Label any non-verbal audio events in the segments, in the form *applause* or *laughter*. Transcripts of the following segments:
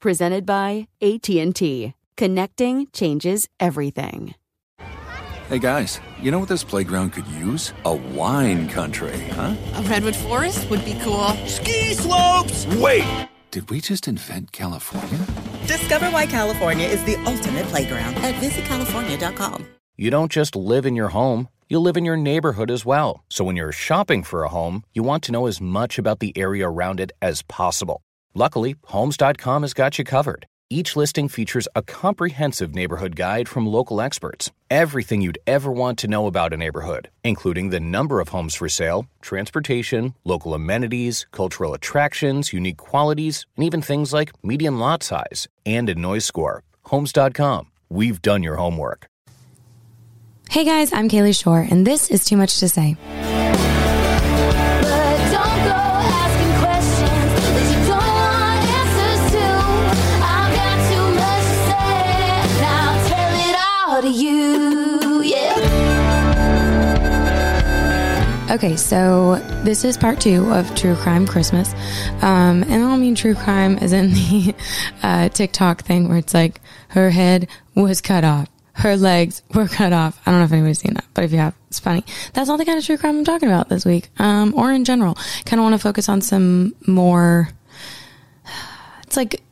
presented by AT&T. Connecting changes everything. Hey guys, you know what this playground could use? A wine country, huh? A redwood forest would be cool. Ski slopes! Wait! Did we just invent California? Discover why California is the ultimate playground at visitcalifornia.com. You don't just live in your home, you live in your neighborhood as well. So when you're shopping for a home, you want to know as much about the area around it as possible. Luckily, Homes.com has got you covered. Each listing features a comprehensive neighborhood guide from local experts. Everything you'd ever want to know about a neighborhood, including the number of homes for sale, transportation, local amenities, cultural attractions, unique qualities, and even things like median lot size and a noise score. Homes.com. We've done your homework. Hey guys, I'm Kaylee Shore, and this is Too Much to Say. Okay, so this is part two of True Crime Christmas. Um, and I don't mean true crime as in *laughs* the uh, TikTok thing where it's like her head was cut off, her legs were cut off. I don't know if anybody's seen that, but if you have, it's funny. That's not the kind of true crime I'm talking about this week, um, or in general. Kind of want to focus on some more. It's like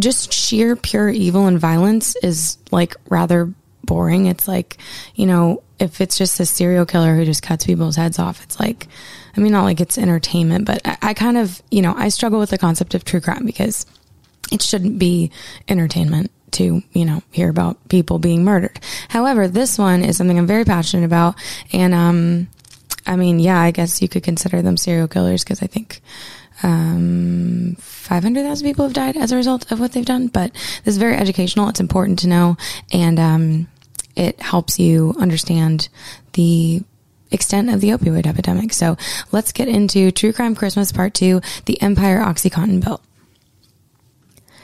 just sheer pure evil and violence is like rather boring. It's like, you know, if it's just a serial killer who just cuts people's heads off, it's like, I mean, not like it's entertainment, but I, I kind of, you know, I struggle with the concept of true crime because it shouldn't be entertainment to, you know, hear about people being murdered. However, this one is something I'm very passionate about. And, um, I mean, yeah, I guess you could consider them serial killers because I think, um, 500,000 people have died as a result of what they've done. But this is very educational. It's important to know. And, um, it helps you understand the extent of the opioid epidemic. So let's get into True Crime Christmas Part 2 The Empire Oxycontin Bill.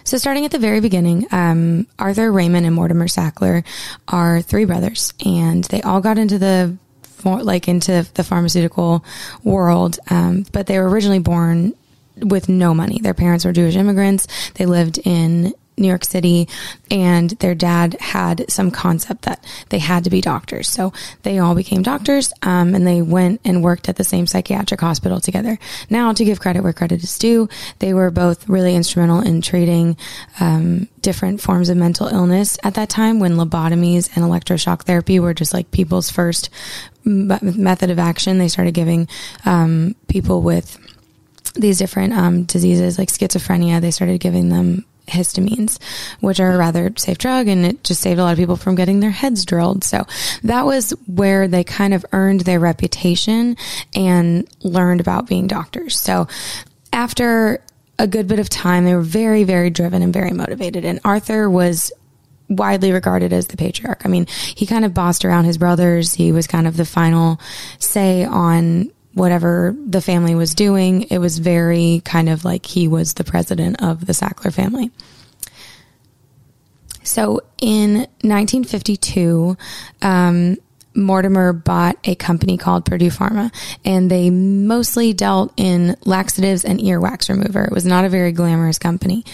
So, starting at the very beginning, um, Arthur Raymond and Mortimer Sackler are three brothers, and they all got into the like into the pharmaceutical world, um, but they were originally born with no money. Their parents were Jewish immigrants. They lived in New York City, and their dad had some concept that they had to be doctors. So they all became doctors, um, and they went and worked at the same psychiatric hospital together. Now, to give credit where credit is due, they were both really instrumental in treating um, different forms of mental illness at that time when lobotomies and electroshock therapy were just like people's first method of action. They started giving um, people with these different um, diseases like schizophrenia, they started giving them histamines, which are a rather safe drug, and it just saved a lot of people from getting their heads drilled. So that was where they kind of earned their reputation and learned about being doctors. So after a good bit of time, they were very, very driven and very motivated. And Arthur was widely regarded as the patriarch. I mean, he kind of bossed around his brothers. He was kind of the final say on whatever the family was doing. It was very kind of like he was the president of the Sackler family. So in 1952, um, Mortimer bought a company called Purdue Pharma, and they mostly dealt in laxatives and earwax remover. It was not a very glamorous company.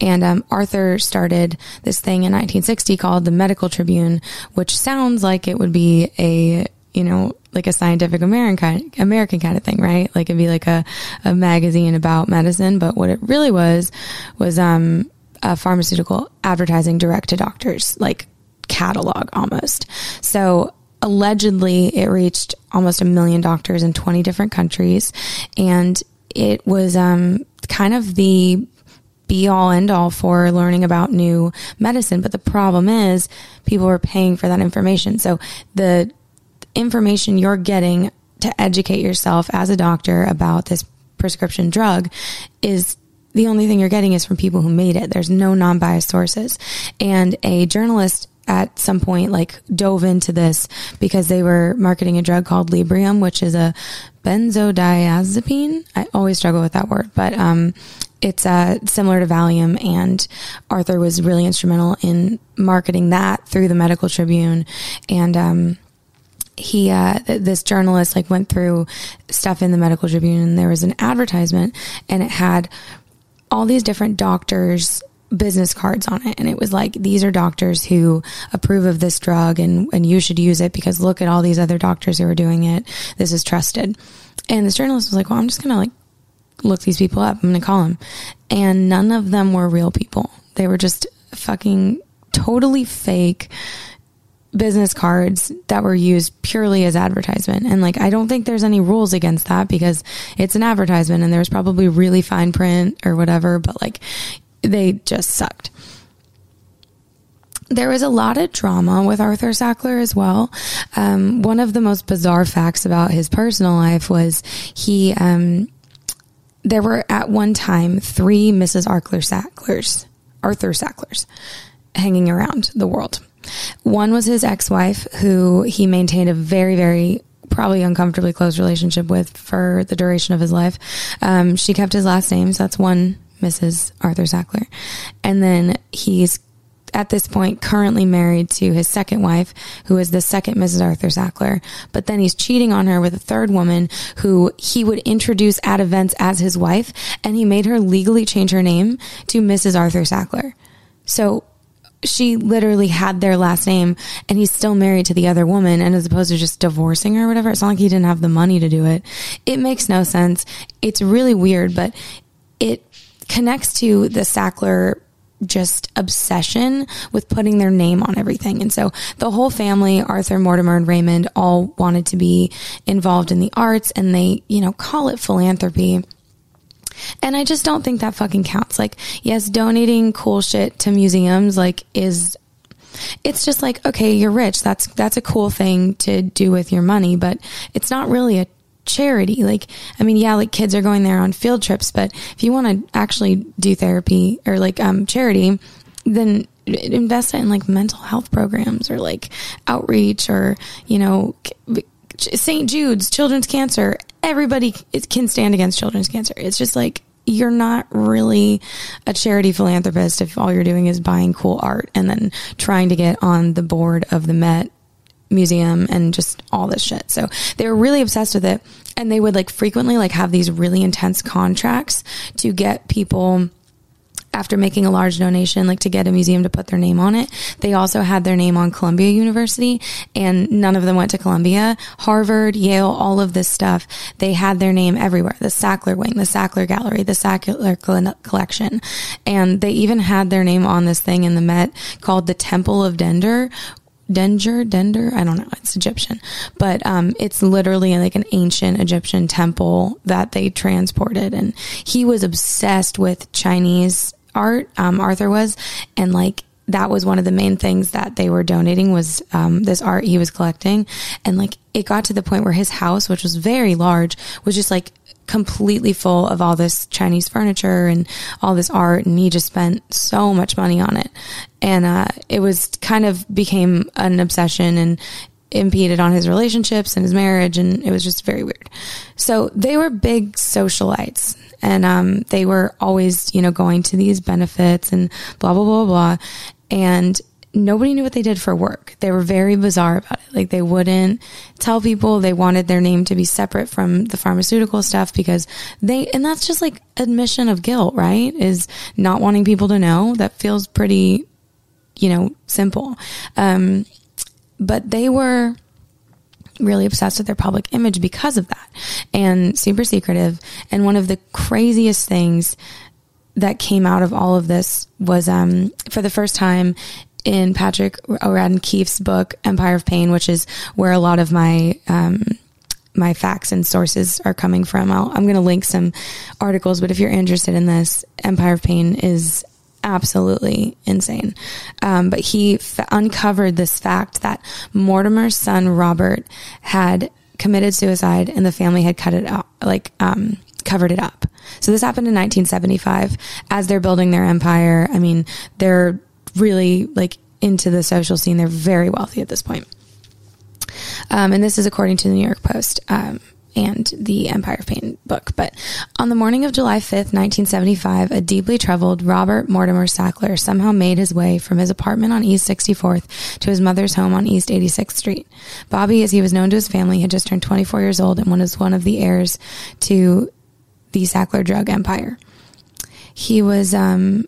And um, Arthur started this thing in 1960 called the Medical Tribune, which sounds like it would be a you know, like a scientific American American kind of thing, right? Like it'd be like a, a magazine about medicine, but what it really was was um a pharmaceutical advertising direct to doctors, like catalog almost. So allegedly it reached almost a million doctors in 20 different countries and it was um kind of the be all end all for learning about new medicine. But the problem is people were paying for that information. So the information you're getting to educate yourself as a doctor about this prescription drug is the only thing you're getting is from people who made it. There's no non biased sources. And a journalist at some point like dove into this because they were marketing a drug called Librium, which is a benzodiazepine. I always struggle with that word, but um, it's uh, similar to Valium, and Arthur was really instrumental in marketing that through the Medical Tribune, and um, he uh, th- this journalist like went through stuff in the Medical Tribune, and there was an advertisement, and it had all these different doctors business cards on it. And it was like these are doctors who approve of this drug and and you should use it because look at all these other doctors who are doing it. This is trusted. And this journalist was like well i'm just gonna like look these people up. I'm gonna call them. And none of them were real people. They were just fucking totally fake business cards that were used purely as advertisement. And like, I don't think there's any rules against that because it's an advertisement and there's probably really fine print or whatever, but like, they just sucked. There was a lot of drama with Arthur Sackler as well. Um, one of the most bizarre facts about his personal life was he, um, there were at one time three Mrs. Sacklers, Arthur Sacklers, hanging around the world. One was his ex wife, who he maintained a very, very probably uncomfortably close relationship with for the duration of his life. Um, she kept his last name, so that's one Mrs. Arthur Sackler. And then he's at this point currently married to his second wife, who is the second Mrs. Arthur Sackler. But then he's cheating on her with a third woman who he would introduce at events as his wife, and he made her legally change her name to Mrs. Arthur Sackler. So she literally had their last name and he's still married to the other woman and as opposed to just divorcing her or whatever it's not like he didn't have the money to do it it makes no sense it's really weird but it connects to the sackler just obsession with putting their name on everything. And so the whole family, Arthur, Mortimer, and Raymond, all wanted to be involved in the arts and they, you know, call it philanthropy. And I just don't think that fucking counts. Like, yes, donating cool shit to museums, like, is it's just like okay you're rich that's that's a cool thing to do with your money but it's not really a charity like i mean yeah like kids are going there on field trips but if you want to actually do therapy or like um charity then invest it in like mental health programs or like outreach or you know St. Jude's children's cancer everybody can stand against children's cancer it's just like you're not really a charity philanthropist if all you're doing is buying cool art and then trying to get on the board of the Met museum and just all this shit. So they were really obsessed with it and they would like frequently like have these really intense contracts to get people after making a large donation, like to get a museum to put their name on it. They also had their name on Columbia University and none of them went to Columbia. Harvard, Yale, all of this stuff, they had their name everywhere. The Sackler Wing, the Sackler Gallery, the Sackler Collection. And they even had their name on this thing in the Met called the Temple of Dender, Denjer, Dender, I don't know, it's Egyptian, but um, it's literally like an ancient Egyptian temple that they transported. And he was obsessed with Chinese art, um, Arthur was, and like that was one of the main things that they were donating was um, this art he was collecting. And like it got to the point where his house, which was very large, was just like completely full of all this Chinese furniture and all this art. And he just spent so much money on it. And uh, it was kind of became an obsession and impeded on his relationships and his marriage. And it was just very weird. So they were big socialites and um, they were always, you know, going to these benefits and blah blah blah blah, and nobody knew what they did for work. They were very bizarre about it. Like they wouldn't tell people they wanted their name to be separate from the pharmaceutical stuff because they, and that's just like admission of guilt, right? Is not wanting people to know. That feels pretty, you know, simple. Um, but they were really obsessed with their public image because of that and super secretive. And one of the craziest things that came out of all of this was um, for the first time in Patrick O'Radden Keefe's book Empire of Pain, which is where a lot of my um, my facts and sources are coming from. i am going to link some articles, but if you're interested in this, Empire of Pain is absolutely insane. Um, but he f- uncovered this fact that Mortimer's son Robert had committed suicide and the family had cut it out, like um, covered it up. So this happened in 1975 as they're building their empire. I mean, they're really like into the social scene. They're very wealthy at this point. Um, and this is according to the New York Post. Um, and the Empire of Pain book. But on the morning of July 5th, 1975, a deeply troubled Robert Mortimer Sackler somehow made his way from his apartment on East 64th to his mother's home on East 86th Street. Bobby, as he was known to his family, had just turned 24 years old and was one of the heirs to the Sackler drug empire. He was, um,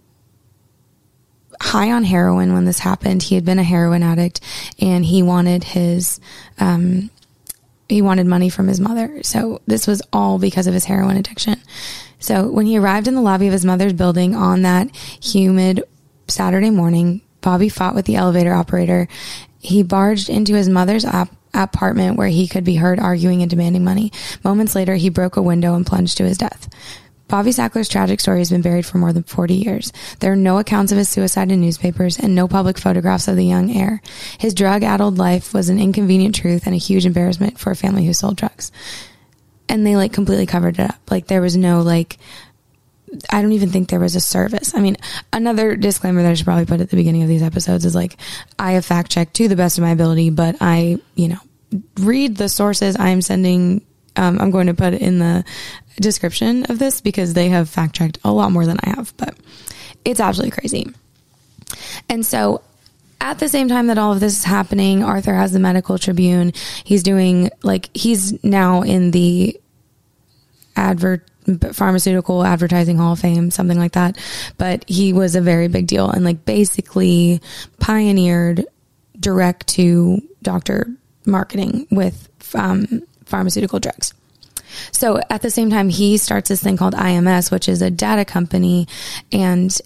high on heroin when this happened. He had been a heroin addict and he wanted his, um, he wanted money from his mother. So this was all because of his heroin addiction. So when he arrived in the lobby of his mother's building on that humid Saturday morning, Bobby fought with the elevator operator. He barged into his mother's ap- apartment where he could be heard arguing and demanding money. Moments later, he broke a window and plunged to his death. Bobby Sackler's tragic story has been buried for more than 40 years. There are no accounts of his suicide in newspapers and no public photographs of the young heir. His drug addled life was an inconvenient truth and a huge embarrassment for a family who sold drugs. And they like completely covered it up. Like there was no like, I don't even think there was a service. I mean, another disclaimer that I should probably put at the beginning of these episodes is like, I have fact checked to the best of my ability, but I, you know, read the sources I'm sending um, I'm going to put in the description of this because they have fact checked a lot more than I have, but it's absolutely crazy. And so at the same time that all of this is happening, Arthur has the medical tribune. He's doing like, he's now in the advert pharmaceutical advertising hall of fame, something like that. But he was a very big deal and like basically pioneered direct to doctor marketing with um, pharmaceutical drugs. So at the same time, he starts this thing called IMS, which is a data company. And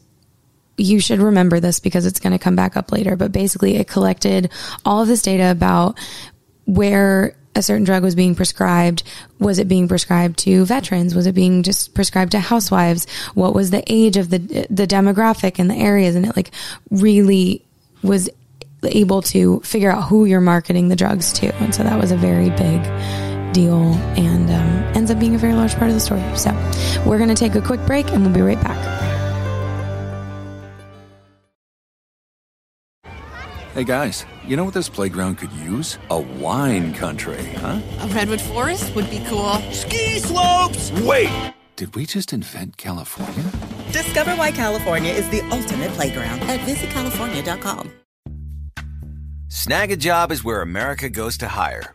you should remember this because it's going to come back up later. But basically, it collected all of this data about where a certain drug was being prescribed. Was it being prescribed to veterans? Was it being just prescribed to housewives? What was the age of the the demographic and the areas? And it like really was able to figure out who you're marketing the drugs to. And so that was a very big deal and um, ends up being a very large part of the story. So we're going to take a quick break and we'll be right back. Hey guys, you know what this playground could use? A wine country, huh? A redwood forest would be cool. Ski slopes! Wait! Did we just invent California? Discover why California is the ultimate playground at visitcalifornia.com. Snag a job is where America goes to hire,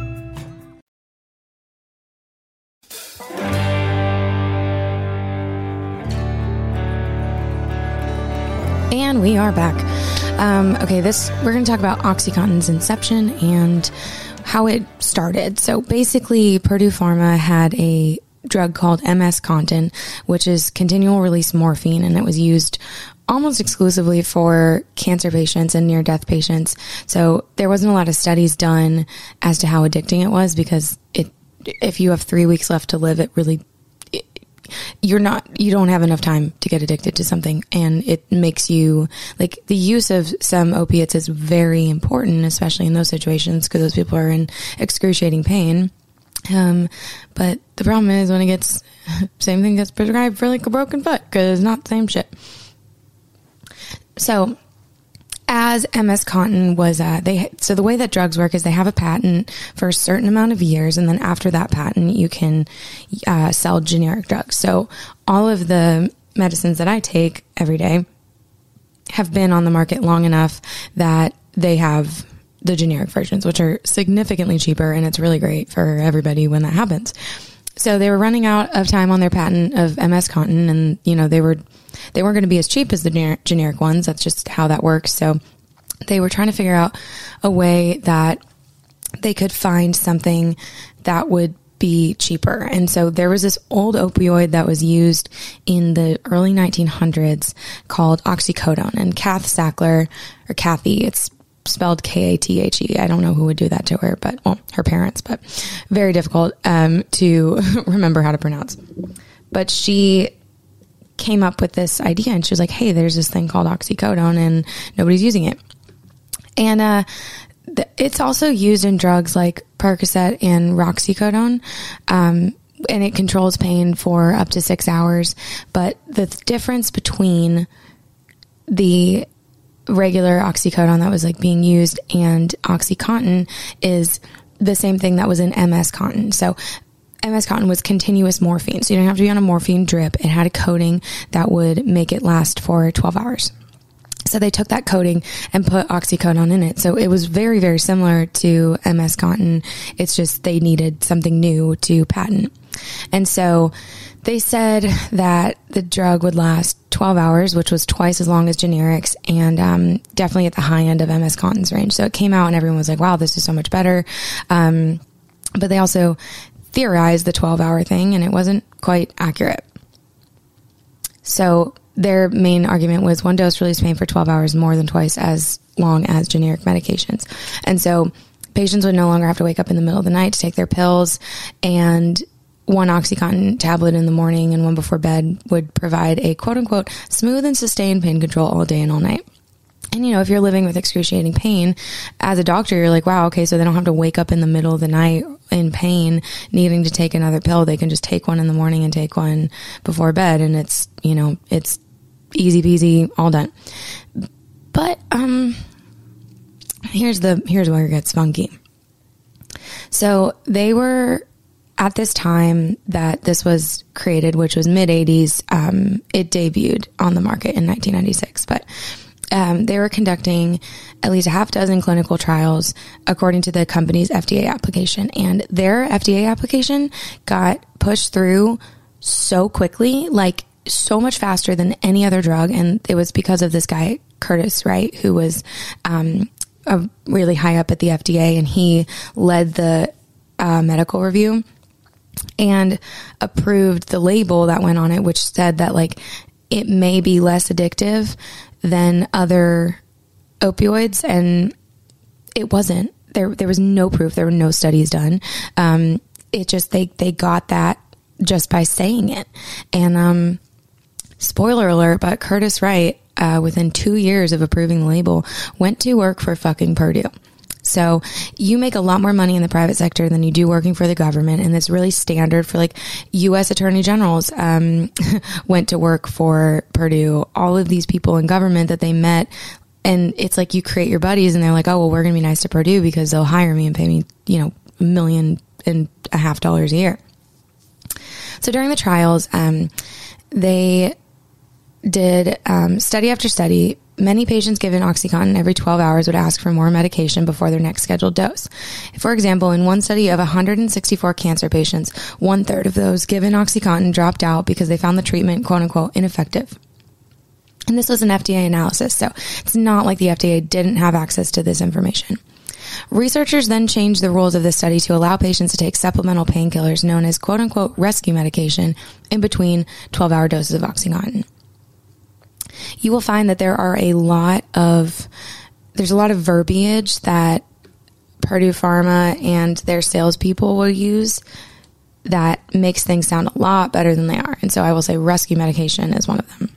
And we are back. Um, okay, this we're going to talk about OxyContin's inception and how it started. So basically, Purdue Pharma had a drug called MS Contin, which is continual release morphine, and it was used almost exclusively for cancer patients and near death patients. So there wasn't a lot of studies done as to how addicting it was because it, if you have three weeks left to live, it really, you're not, you don't have enough time to get addicted to something. And it makes you, like, the use of some opiates is very important, especially in those situations, because those people are in excruciating pain. Um, but the problem is when it gets, *laughs* same thing gets prescribed for like a broken foot, because it's not the same shit. So, as MS Contin was, uh, they so the way that drugs work is they have a patent for a certain amount of years, and then after that patent, you can uh, sell generic drugs. So all of the medicines that I take every day have been on the market long enough that they have the generic versions, which are significantly cheaper, and it's really great for everybody when that happens. So they were running out of time on their patent of MS Contin, and you know they were they weren't going to be as cheap as the generic, generic ones. That's just how that works. So they were trying to figure out a way that they could find something that would be cheaper. And so there was this old opioid that was used in the early 1900s called oxycodone. And Kath Sackler, or Kathy, it's spelled K A T H E. I don't know who would do that to her, but well, her parents, but very difficult um, to *laughs* remember how to pronounce. But she came up with this idea and she was like, hey, there's this thing called oxycodone and nobody's using it. And uh, th- it's also used in drugs like Percocet and Roxicodone. Um, and it controls pain for up to six hours. But the th- difference between the regular oxycodone that was like being used and oxycontin is the same thing that was in ms contin so ms contin was continuous morphine so you don't have to be on a morphine drip it had a coating that would make it last for 12 hours so they took that coating and put oxycodone in it. So it was very, very similar to MS Contin. It's just they needed something new to patent. And so they said that the drug would last 12 hours, which was twice as long as generics and um, definitely at the high end of MS Contin's range. So it came out and everyone was like, wow, this is so much better. Um, but they also theorized the 12 hour thing and it wasn't quite accurate. So their main argument was one dose released pain for 12 hours more than twice as long as generic medications. And so patients would no longer have to wake up in the middle of the night to take their pills and one Oxycontin tablet in the morning and one before bed would provide a quote unquote smooth and sustained pain control all day and all night. And you know, if you're living with excruciating pain, as a doctor, you're like, wow, okay, so they don't have to wake up in the middle of the night in pain needing to take another pill. They can just take one in the morning and take one before bed. And it's, you know, it's easy peasy, all done. But, um, here's the, here's where it gets funky. So they were at this time that this was created, which was mid 80s, um, it debuted on the market in 1996. But um, they were conducting at least a half dozen clinical trials according to the company's FDA application. And their FDA application got pushed through so quickly, like so much faster than any other drug. And it was because of this guy, Curtis Wright, who was um, a really high up at the FDA and he led the uh, medical review and approved the label that went on it, which said that like it may be less addictive than other opioids, and it wasn't. There, there was no proof. There were no studies done. Um, it just they they got that just by saying it. And um, spoiler alert, but Curtis Wright, uh, within two years of approving the label, went to work for fucking Purdue. So you make a lot more money in the private sector than you do working for the government. And it's really standard for like U.S. attorney generals, um, *laughs* went to work for Purdue. All of these people in government that they met. And it's like you create your buddies and they're like, oh, well, we're going to be nice to Purdue because they'll hire me and pay me, you know, a million and a half dollars a year. So during the trials, um, they did um, study after study Many patients given OxyContin every 12 hours would ask for more medication before their next scheduled dose. For example, in one study of 164 cancer patients, one third of those given OxyContin dropped out because they found the treatment quote unquote ineffective. And this was an FDA analysis, so it's not like the FDA didn't have access to this information. Researchers then changed the rules of the study to allow patients to take supplemental painkillers known as quote unquote rescue medication in between 12 hour doses of OxyContin you will find that there are a lot of there's a lot of verbiage that Purdue Pharma and their salespeople will use that makes things sound a lot better than they are. And so I will say rescue medication is one of them.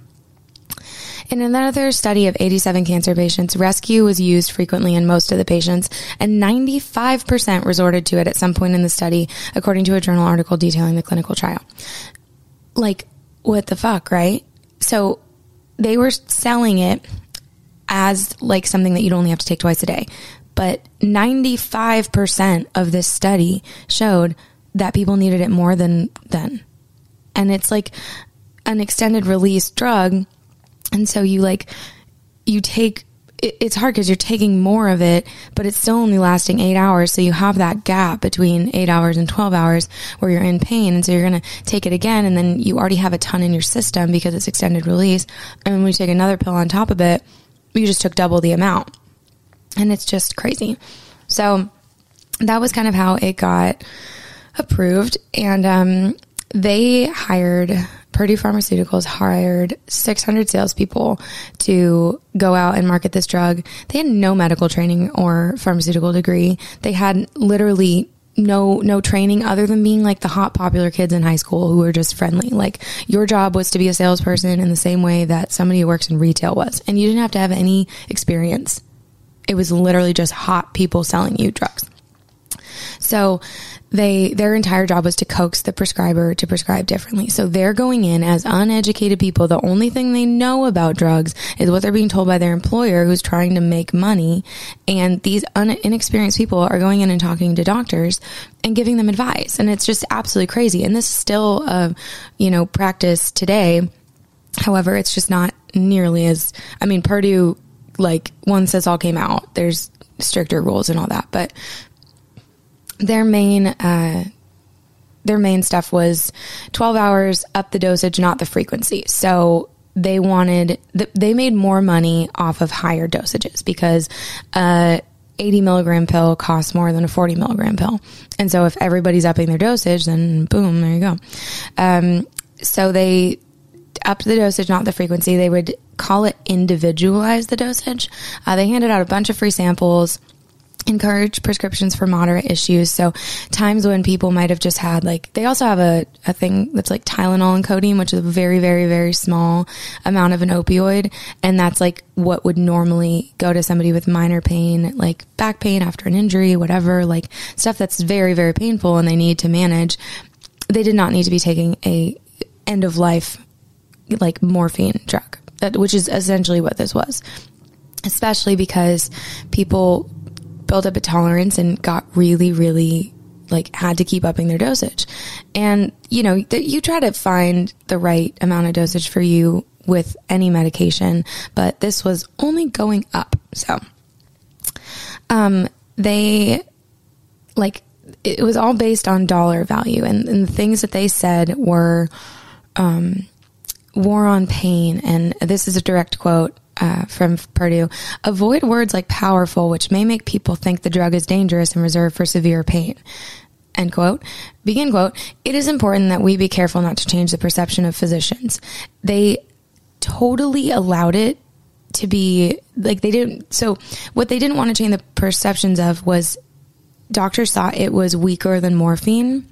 In another study of 87 cancer patients, rescue was used frequently in most of the patients, and 95% resorted to it at some point in the study, according to a journal article detailing the clinical trial. Like, what the fuck, right? So they were selling it as like something that you'd only have to take twice a day. But 95% of this study showed that people needed it more than then. And it's like an extended release drug. And so you like, you take, it's hard because you're taking more of it, but it's still only lasting eight hours. So you have that gap between eight hours and 12 hours where you're in pain. And so you're going to take it again. And then you already have a ton in your system because it's extended release. And when you take another pill on top of it, you just took double the amount. And it's just crazy. So that was kind of how it got approved. And um, they hired, Purdue Pharmaceuticals hired 600 salespeople to go out and market this drug. They had no medical training or pharmaceutical degree. They had literally no no training other than being like the hot popular kids in high school who were just friendly like your job was to be a salesperson in the same way that somebody who works in retail was and you didn't have to have any experience it was literally just hot people selling you drugs so they their entire job was to coax the prescriber to prescribe differently. So they're going in as uneducated people. The only thing they know about drugs is what they're being told by their employer who's trying to make money. And these un- inexperienced people are going in and talking to doctors and giving them advice. And it's just absolutely crazy. And this is still a, you know, practice today. However, it's just not nearly as, I mean, Purdue, like once this all came out, there's stricter rules and all that. But their main uh, their main stuff was 12 hours up the dosage not the frequency. So they wanted they made more money off of higher dosages because a 80 milligram pill costs more than a 40 milligram pill. And so if everybody's upping their dosage then boom there you go. Um, so they upped the dosage not the frequency. They would call it individualize the dosage. Uh, they handed out a bunch of free samples encourage prescriptions for moderate issues. So times when people might have just had like they also have a, a thing that's like Tylenol and codeine, which is a very, very, very small amount of an opioid. And that's like what would normally go to somebody with minor pain, like back pain after an injury, whatever, like stuff that's very, very painful and they need to manage. They did not need to be taking a end of life like morphine drug, that, which is essentially what this was especially because people built up a tolerance and got really, really like had to keep upping their dosage. And, you know, th- you try to find the right amount of dosage for you with any medication, but this was only going up. So, um, they like it was all based on dollar value and, and the things that they said were, um, war on pain. And this is a direct quote uh, from Purdue. Avoid words like powerful, which may make people think the drug is dangerous and reserved for severe pain. End quote. Begin quote. It is important that we be careful not to change the perception of physicians. They totally allowed it to be like they didn't. So what they didn't want to change the perceptions of was doctors thought it was weaker than morphine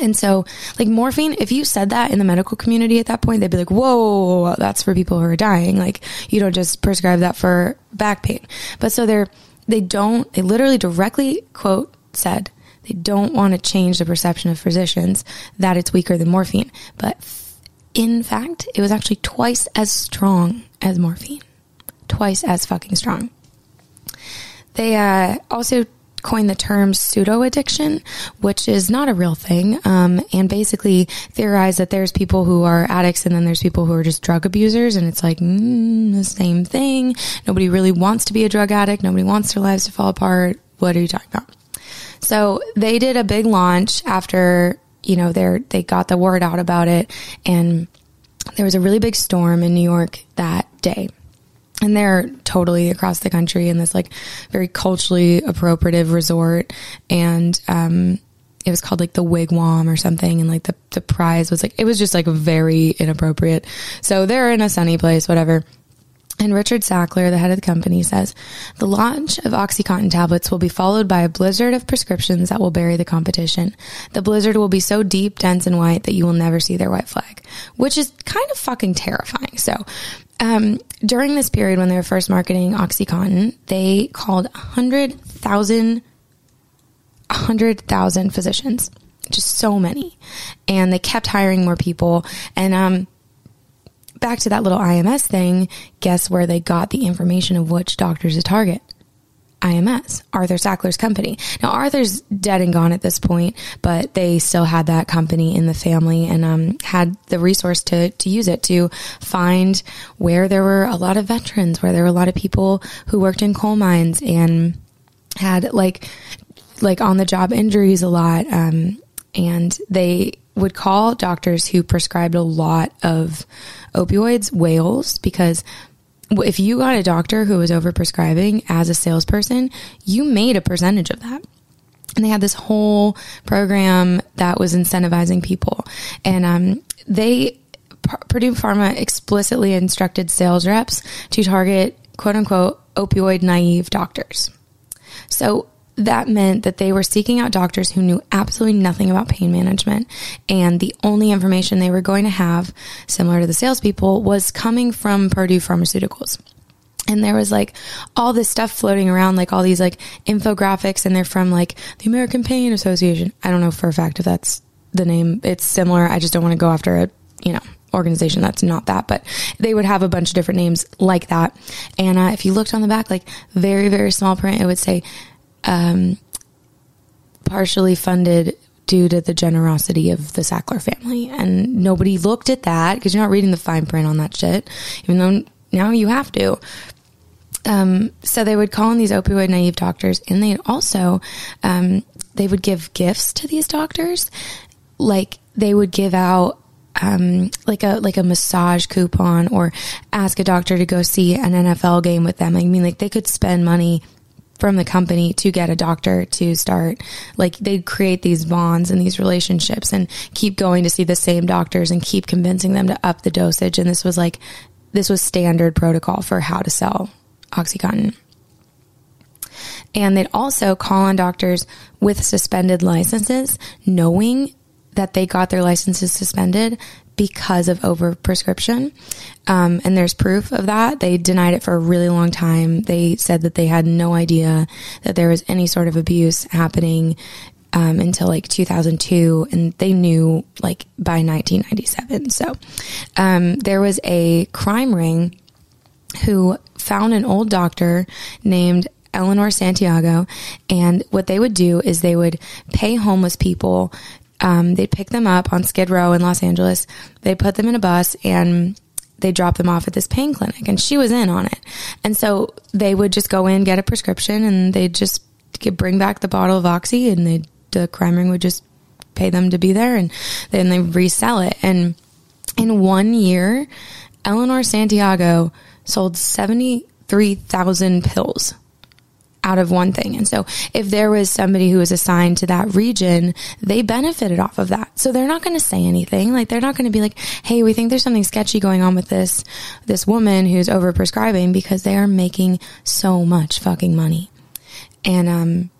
and so, like morphine, if you said that in the medical community at that point, they'd be like, whoa, that's for people who are dying. Like, you don't just prescribe that for back pain. But so they're, they don't, they literally directly quote said, they don't want to change the perception of physicians that it's weaker than morphine. But in fact, it was actually twice as strong as morphine. Twice as fucking strong. They uh, also coined the term pseudo addiction, which is not a real thing, um, and basically theorized that there's people who are addicts and then there's people who are just drug abusers, and it's like mm, the same thing. Nobody really wants to be a drug addict. Nobody wants their lives to fall apart. What are you talking about? So they did a big launch after you know they they got the word out about it, and there was a really big storm in New York that day and they're totally across the country in this like very culturally appropriative resort. And um it was called like the wigwam or something. And like the, the prize was like it was just like very inappropriate. So they're in a sunny place whatever And Richard Sackler, the head of the company, says the launch of OxyContin tablets will be followed by a blizzard of prescriptions that will bury the competition. The blizzard will be so deep, dense, and white that you will never see their white flag, which is kind of fucking terrifying. So, um, during this period when they were first marketing OxyContin, they called 100,000 100,000 physicians, just so many. And they kept hiring more people. And um, back to that little IMS thing, guess where they got the information of which doctors to target? IMS, Arthur Sackler's company. Now, Arthur's dead and gone at this point, but they still had that company in the family and um, had the resource to, to use it to find where there were a lot of veterans, where there were a lot of people who worked in coal mines and had like like on the job injuries a lot. Um, and they would call doctors who prescribed a lot of opioids whales because if you got a doctor who was overprescribing as a salesperson, you made a percentage of that. And they had this whole program that was incentivizing people. And um, they, Purdue Pharma explicitly instructed sales reps to target quote unquote opioid naive doctors. So that meant that they were seeking out doctors who knew absolutely nothing about pain management. And the only information they were going to have, similar to the salespeople, was coming from Purdue Pharmaceuticals. And there was like all this stuff floating around, like all these like infographics, and they're from like the American Pain Association. I don't know for a fact if that's the name. It's similar. I just don't want to go after a, you know, organization that's not that, but they would have a bunch of different names like that. And uh, if you looked on the back, like very, very small print, it would say um, partially funded due to the generosity of the Sackler family. And nobody looked at that because you're not reading the fine print on that shit, even though now you have to. Um, so they would call in these opioid naive doctors, and they also um, they would give gifts to these doctors, like they would give out um, like a like a massage coupon or ask a doctor to go see an NFL game with them. I mean, like they could spend money from the company to get a doctor to start. Like they'd create these bonds and these relationships and keep going to see the same doctors and keep convincing them to up the dosage. And this was like this was standard protocol for how to sell oxycontin. And they'd also call on doctors with suspended licenses knowing that they got their licenses suspended because of overprescription. Um, and there's proof of that. They denied it for a really long time. They said that they had no idea that there was any sort of abuse happening um, until like 2002, and they knew like by 1997. So um, there was a crime ring who found an old doctor named Eleanor Santiago, and what they would do is they would pay homeless people um, they'd pick them up on Skid Row in Los Angeles. They put them in a bus and they drop them off at this pain clinic. And she was in on it. And so they would just go in, get a prescription, and they'd just get, bring back the bottle of Oxy, and they the crime ring would just pay them to be there, and then they resell it. And in one year, Eleanor Santiago sold seventy three thousand pills out of one thing. And so if there was somebody who was assigned to that region, they benefited off of that. So they're not going to say anything. Like they're not going to be like, "Hey, we think there's something sketchy going on with this this woman who's over prescribing because they are making so much fucking money." And um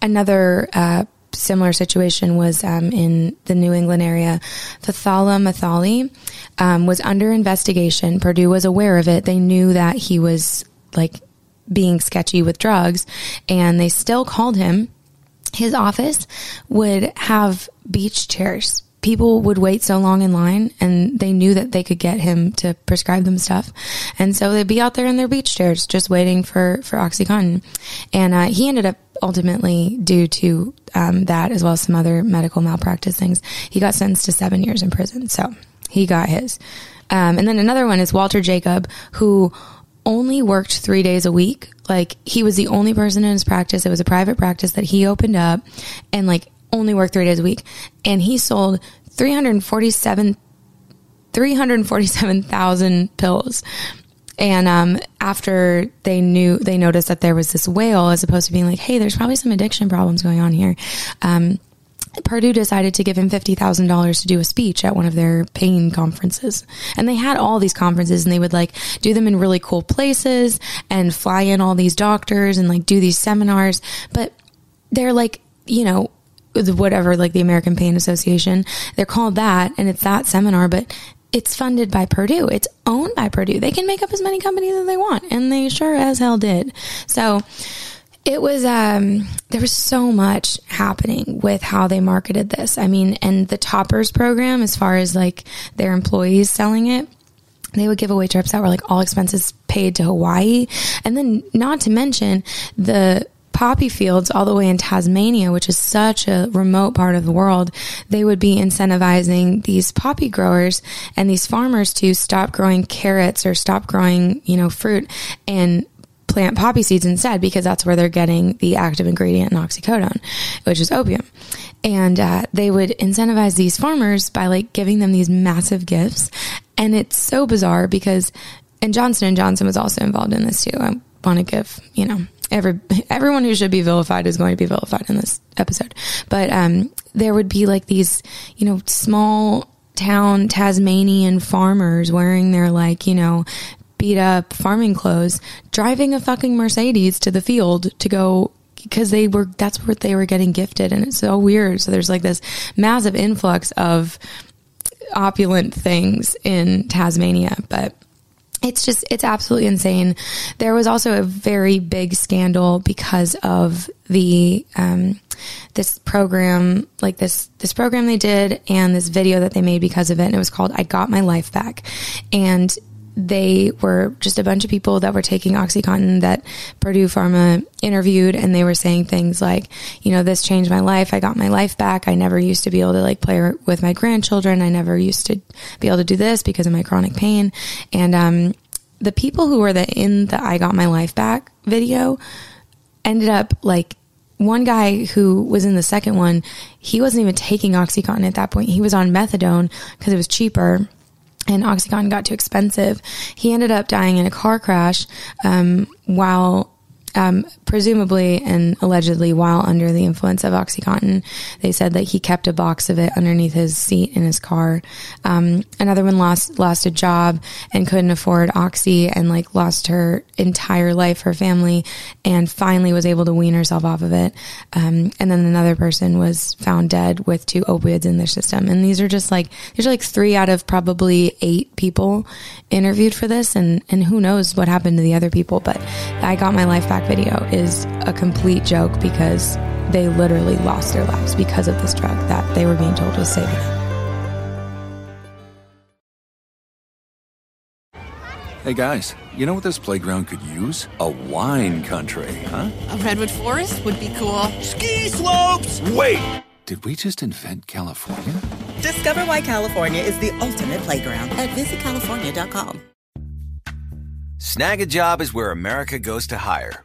another uh similar situation was um, in the New England area. Fathalla Mashali um, was under investigation. Purdue was aware of it. They knew that he was like being sketchy with drugs and they still called him. His office would have beach chairs. People would wait so long in line and they knew that they could get him to prescribe them stuff. And so they'd be out there in their beach chairs just waiting for, for Oxycontin. And uh, he ended up ultimately, due to um, that as well as some other medical malpractice things, he got sentenced to seven years in prison. So he got his. Um, and then another one is Walter Jacob, who only worked three days a week. Like he was the only person in his practice. It was a private practice that he opened up and like only worked three days a week. And he sold 347, 347,000 pills. And um, after they knew, they noticed that there was this whale, as opposed to being like, "Hey, there's probably some addiction problems going on here." Um, Purdue decided to give him $50,000 to do a speech at one of their pain conferences. And they had all these conferences and they would like do them in really cool places and fly in all these doctors and like do these seminars. But they're like, you know, whatever, like the American Pain Association, they're called that and it's that seminar, but it's funded by Purdue. It's owned by Purdue. They can make up as many companies as they want and they sure as hell did. So, it was um there was so much happening with how they marketed this. I mean, and the toppers program as far as like their employees selling it, they would give away trips that were like all expenses paid to Hawaii. And then not to mention the poppy fields all the way in Tasmania, which is such a remote part of the world, they would be incentivizing these poppy growers and these farmers to stop growing carrots or stop growing, you know, fruit and plant poppy seeds instead because that's where they're getting the active ingredient in oxycodone, which is opium. And uh, they would incentivize these farmers by like giving them these massive gifts. And it's so bizarre because, and Johnson and Johnson was also involved in this too. I want to give, you know, every *laughs* everyone who should be vilified is going to be vilified in this episode. But um, there would be like these, you know, small town Tasmanian farmers wearing their like, you know, beat up farming clothes, driving a fucking Mercedes to the field to go because they were that's what they were getting gifted and it's so weird. So there's like this massive influx of opulent things in Tasmania, but it's just it's absolutely insane. There was also a very big scandal because of the um, this program, like this this program they did, and this video that they made because of it. And it was called "I Got My Life Back," and they were just a bunch of people that were taking Oxycontin that Purdue Pharma interviewed and they were saying things like, you know, this changed my life. I got my life back. I never used to be able to like play with my grandchildren. I never used to be able to do this because of my chronic pain. And, um, the people who were the, in the I got my life back video ended up like one guy who was in the second one, he wasn't even taking Oxycontin at that point. He was on methadone because it was cheaper and Oxycontin got too expensive. He ended up dying in a car crash um, while um, presumably and allegedly while under the influence of OxyContin. They said that he kept a box of it underneath his seat in his car. Um, another one lost lost a job and couldn't afford Oxy and like lost her entire life, her family, and finally was able to wean herself off of it. Um, and then another person was found dead with two opioids in their system. And these are just like these are like three out of probably eight people interviewed for this, and and who knows what happened to the other people. But I got my life back video is a complete joke because they literally lost their lives because of this drug that they were being told was saving them. Hey guys, you know what this playground could use? A wine country, huh? A redwood forest would be cool. Ski slopes! Wait! Did we just invent California? Discover why California is the ultimate playground at visitcalifornia.com. Snagajob is where America goes to hire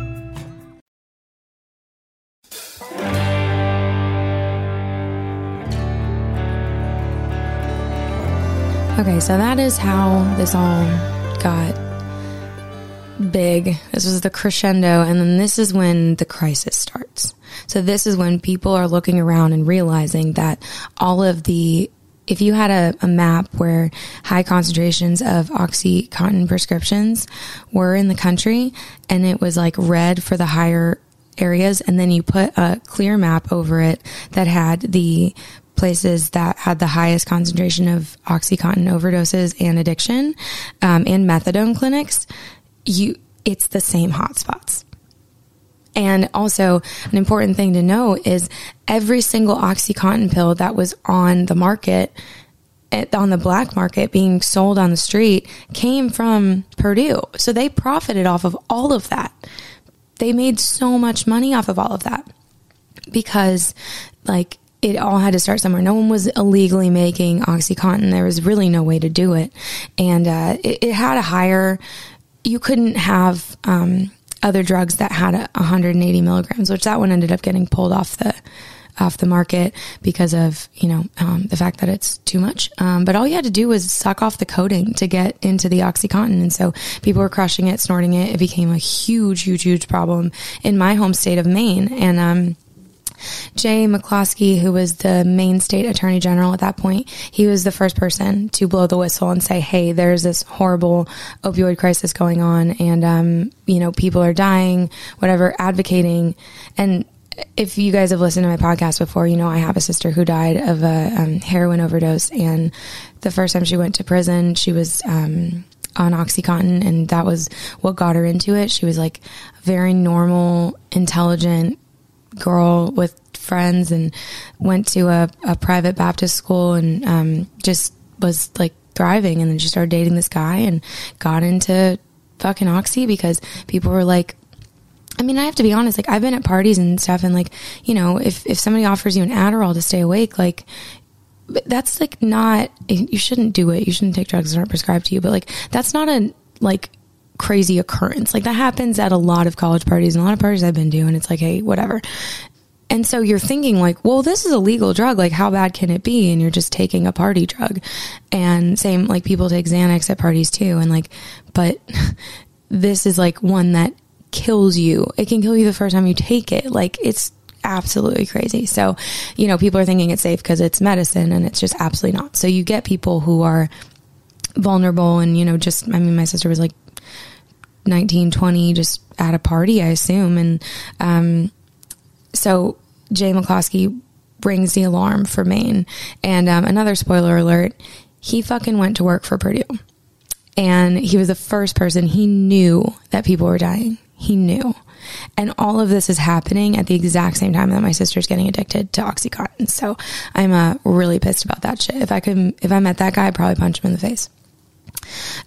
Okay, so that is how this all got big. This was the crescendo, and then this is when the crisis starts. So, this is when people are looking around and realizing that all of the if you had a, a, map where high concentrations of Oxycontin prescriptions were in the country and it was like red for the higher areas, and then you put a clear map over it that had the places that had the highest concentration of Oxycontin overdoses and addiction um, and methadone clinics, you it's the same hotspots. And also, an important thing to know is every single Oxycontin pill that was on the market, on the black market, being sold on the street, came from Purdue. So they profited off of all of that. They made so much money off of all of that because, like, it all had to start somewhere. No one was illegally making Oxycontin. There was really no way to do it. And uh, it, it, had a higher, you couldn't have um, other drugs that had a, 180 milligrams, which that one ended up getting pulled off the off the market because of you know um, the fact that it's too much. Um, but all you had to do was suck off the coating to get into the OxyContin, and so people were crushing it, snorting it. It became a huge, huge, huge problem in my home state of Maine, and um, Jay McCloskey, who was the Maine state attorney general at that point, he was the first person to blow the whistle and say, "Hey, there's this horrible opioid crisis going on, and um, you know, people are dying, whatever." Advocating, and if you guys have listened to my podcast before, you know I have a sister who died of a um, heroin overdose, and the first time she went to prison, she was. Um, on Oxycontin, and that was what got her into it. She was like very normal, intelligent, girl with friends and went to a, a private Baptist school and um, just was like thriving. And then she started dating this guy and got into fucking Oxy because people were like, I mean, I have to be honest, like I've been at parties and stuff and like, you know, if, if somebody offers you an Adderall to stay awake, like that's like not, you shouldn't do it. You shouldn't take drugs that aren't prescribed to you, but like that's not a, like crazy occurrence. Like that happens at a lot of college parties and a lot of parties I've been and it's like, hey, whatever. And so you're thinking like, well, this is a legal drug. Like, how bad can it be? And you're just taking a party drug. And same, like people take Xanax at parties too. And like, but *laughs* this is like one that kills you. It can kill you the first time you take it. Like it's absolutely crazy. So, you know, people are thinking it's safe because it's medicine and it's just absolutely not. So you get people who are vulnerable and, you know, just, I mean, my sister was like 19, 20, just at a party, I assume. And um, so Jay McCloskey brings the alarm for Maine. And um, another spoiler alert, he fucking went to work for Purdue. And he was the first person he knew that people were dying. He knew. And all of this is happening at the exact same time that my sister's getting addicted to Oxycontin. So I'm uh, really pissed about that shit. If I could, if I met that guy, I'd probably punch him in the face.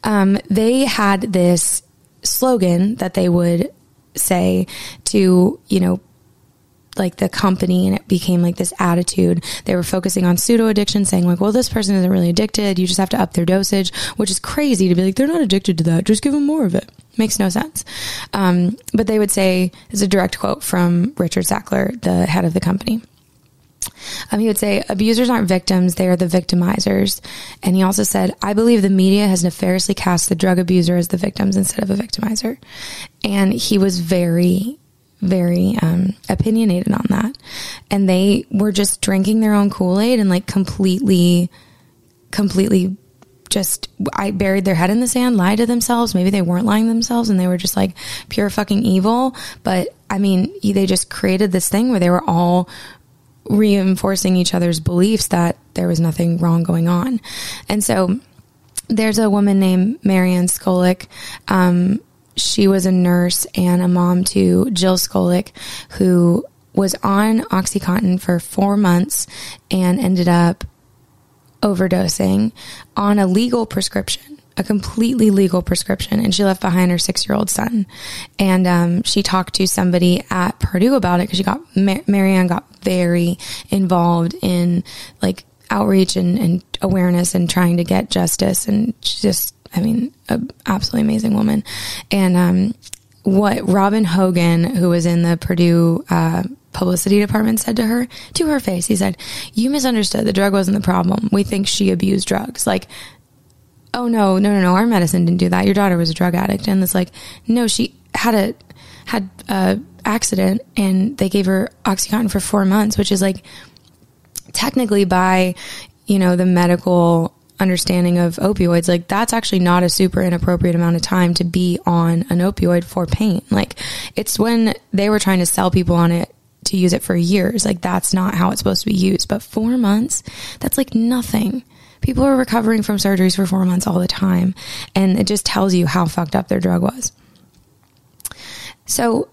Um, they had this slogan that they would say to, you know, like the company and it became like this attitude. They were focusing on pseudo addiction, saying like, well, this person isn't really addicted. You just have to up their dosage, which is crazy to be like, they're not addicted to that. Just give them more of it. Makes no sense. Um, but they would say, it's a direct quote from Richard Sackler, the head of the company. Um, he would say, abusers aren't victims, they are the victimizers. And he also said, I believe the media has nefariously cast the drug abuser as the victims instead of a victimizer. And he was very, very um, opinionated on that. And they were just drinking their own Kool Aid and like completely, completely just I buried their head in the sand, lied to themselves. Maybe they weren't lying themselves and they were just like pure fucking evil. But I mean, they just created this thing where they were all reinforcing each other's beliefs that there was nothing wrong going on. And so there's a woman named Marianne Skolek. Um, she was a nurse and a mom to Jill Skolek, who was on Oxycontin for four months and ended up overdosing on a legal prescription a completely legal prescription and she left behind her six year old son. And um, she talked to somebody at Purdue about it because she got, Mar- Marianne got very involved in like outreach and, and awareness and trying to get justice. And just, I mean, an absolutely amazing woman. And um, what Robin Hogen, who was in the Purdue, uh, publicity department said to her to her face he said you misunderstood the drug wasn't the problem we think she abused drugs like oh no, no, no, no, our medicine didn't do that. Your daughter was a drug addict. And it's like, no, she had a, had a accident and they gave her Oxycontin for four months, which is like technically by, you know, the medical understanding of opioids, like that's actually not a super inappropriate amount of time to be on an opioid for pain. Like it's when they were trying to sell people on it to use it for years. Like that's not how it's supposed to be used. But four months, that's like nothing. People are recovering from surgeries for four months all the time. And it just tells you how fucked up their drug was. So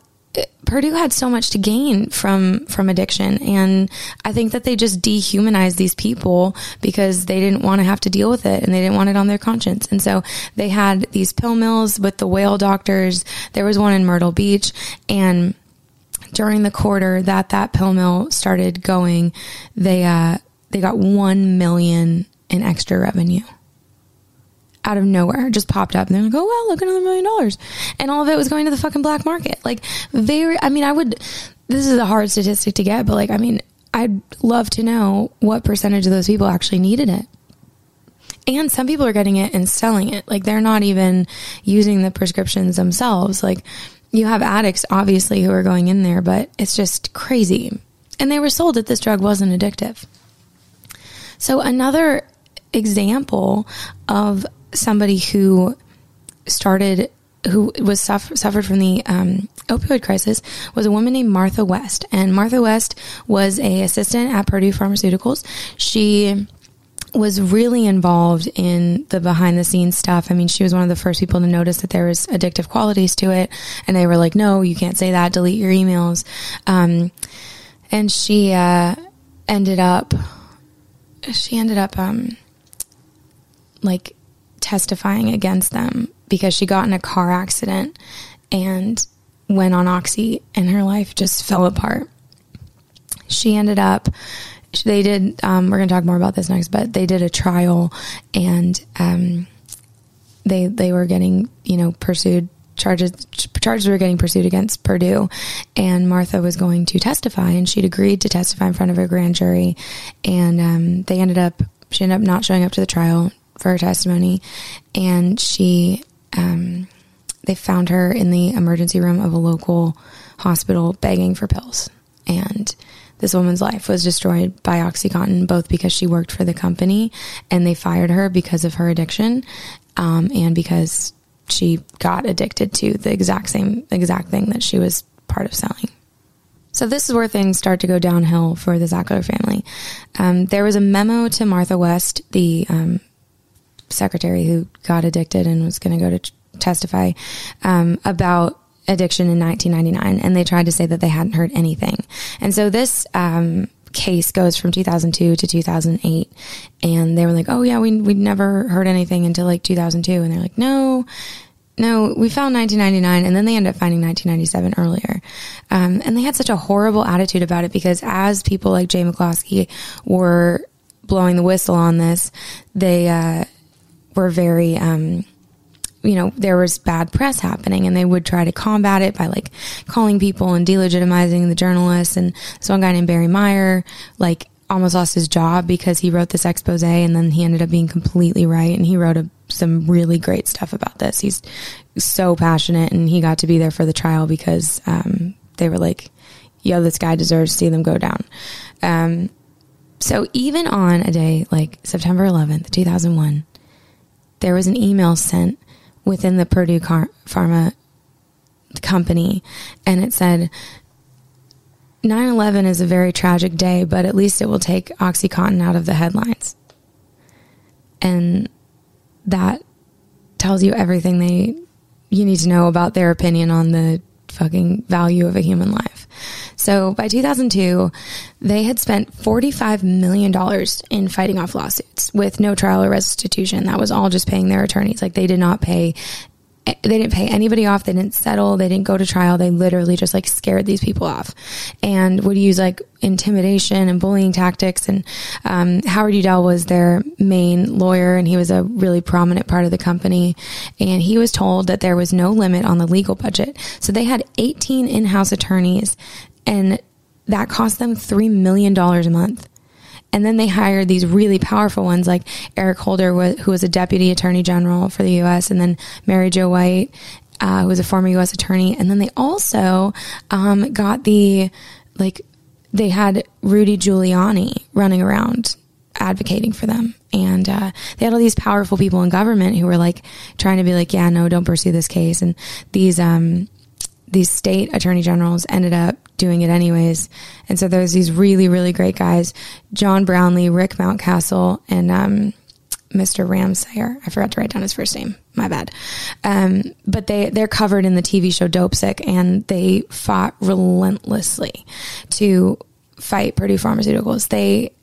Purdue had so much to gain from from addiction and I think that they just dehumanized these people because they didn't want to have to deal with it and they didn't want it on their conscience. And so they had these pill mills with the whale doctors. There was one in Myrtle Beach and during the quarter that that pill mill started going, they uh they got 1 million in extra revenue out of nowhere just popped up and they're like, oh, well, look, at another million dollars. And all of it was going to the fucking black market. Like, very, I mean, I would, this is a hard statistic to get, but like, I mean, I'd love to know what percentage of those people actually needed it. And some people are getting it and selling it. Like, they're not even using the prescriptions themselves. Like, you have addicts, obviously, who are going in there, but it's just crazy. And they were sold that this drug wasn't addictive. So, another example of somebody who started who was suffer, suffered from the um, opioid crisis was a woman named Martha West, and Martha West was a assistant at Purdue Pharmaceuticals. She was really involved in the behind the scenes stuff. I mean, she was one of the first people to notice that there was addictive qualities to it, and they were like, "No, you can't say that. Delete your emails." Um, and she uh, ended up, she ended up, um, like testifying against them because she got in a car accident and went on Oxy and her life just fell apart. She ended up, they did, um, we're going to talk more about this next, but they did a trial and um, they, they were getting, you know, pursued charges charges were getting pursued against Purdue and Martha was going to testify and she'd agreed to testify in front of a grand jury and um, they ended up she ended up not showing up to the trial for her testimony, and she um, they found her in the emergency room of a local hospital begging for pills, and this woman's life was destroyed by OxyContin, both because she worked for the company and they fired her because of her addiction, um, and because she got addicted to the exact same exact thing that she was part of selling. So this is where things start to go downhill for the Sackler family. Um, there was a memo to Martha West, the um, secretary who got addicted and was going to go to testify um, about addiction in 1999, and they tried to say that they hadn't heard anything. And so this um, case goes from 2002 to 2008, and they were like, "Oh yeah, we we never heard anything until like 2002," and they're like, "No." No, we found 1999 and then they ended up finding 1997 earlier. Um, and they had such a horrible attitude about it because as people like Jay McCloskey were blowing the whistle on this, they, uh, were very, um, you know, there was bad press happening and they would try to combat it by like calling people and delegitimizing the journalists. And this one guy named Barry Meier, like, almost lost his job because he wrote this expose and then he ended up being completely right. And he wrote a, some really great stuff about this. He's so passionate and he got to be there for the trial because, um, they were like, yo, this guy deserves to see them go down. Um, so even on a day like September 11th, 2001, there was an email sent within the Purdue Car- Pharma company, and it said, 9 11 is a very tragic day, but at least it will take Oxycontin out of the headlines. And that tells you everything they you need to know about their opinion on the fucking value of a human life. So by 2002, they had spent $45 million in fighting off lawsuits with no trial or restitution. That was all just paying their attorneys. Like they did not pay they didn't pay anybody off. They didn't settle. They didn't go to trial. They literally just like scared these people off and would use like intimidation and bullying tactics. And um, Howard Udell was their main lawyer and he was a really prominent part of the company. And he was told that there was no limit on the legal budget. So they had 18 in house attorneys and that cost them $3 million a month. and then they hired these really powerful ones like Eric Holder, who was a deputy attorney general for the U.S., and then Mary Jo White, uh, who was a former U.S. attorney. And then they also um, got the, like, they had Rudy Giuliani running around advocating for them. And uh, they had all these powerful people in government who were like trying to be like, yeah, no, don't pursue this case. And these, um, these state attorney generals ended up doing it anyways. And so there's these really, really great guys, John Brownlee, Rick Mountcastle, and um, Mr. Ramseyer. I forgot to write down his first name. My bad. Um, but they, they're covered in the TV show Dopesick and they fought relentlessly to fight Purdue Pharmaceuticals. They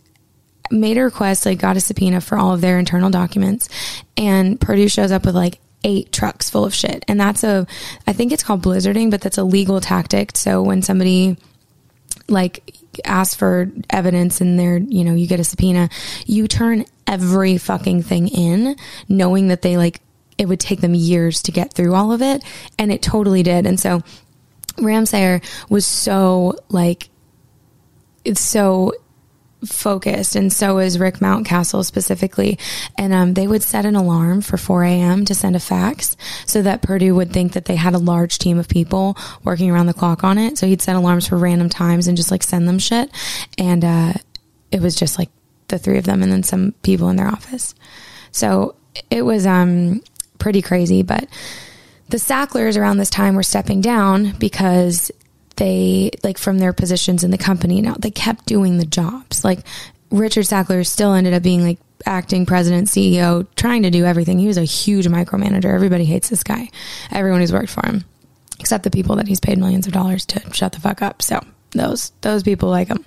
made a request, like got a subpoena for all of their internal documents and Purdue shows up with like eight trucks full of shit. And that's a, I think it's called blizzarding, but that's a legal tactic. So when somebody like asks for evidence and they're, you know, you get a subpoena, you turn every fucking thing in knowing that they like, it would take them years to get through all of it. And it totally did. And so Ramseyer was so like, it's so focused and so is Rick Mountcastle specifically. And um, they would set an alarm for 4 a.m. to send a fax so that Purdue would think that they had a large team of people working around the clock on it. So he'd set alarms for random times and just like send them shit. And uh, it was just like the three of them and then some people in their office. So it was um, pretty crazy. But the Sacklers around this time were stepping down because they like from their positions in the company now they kept doing the jobs like richard sackler still ended up being like acting president ceo trying to do everything he was a huge micromanager everybody hates this guy everyone who's worked for him except the people that he's paid millions of dollars to shut the fuck up so those those people like him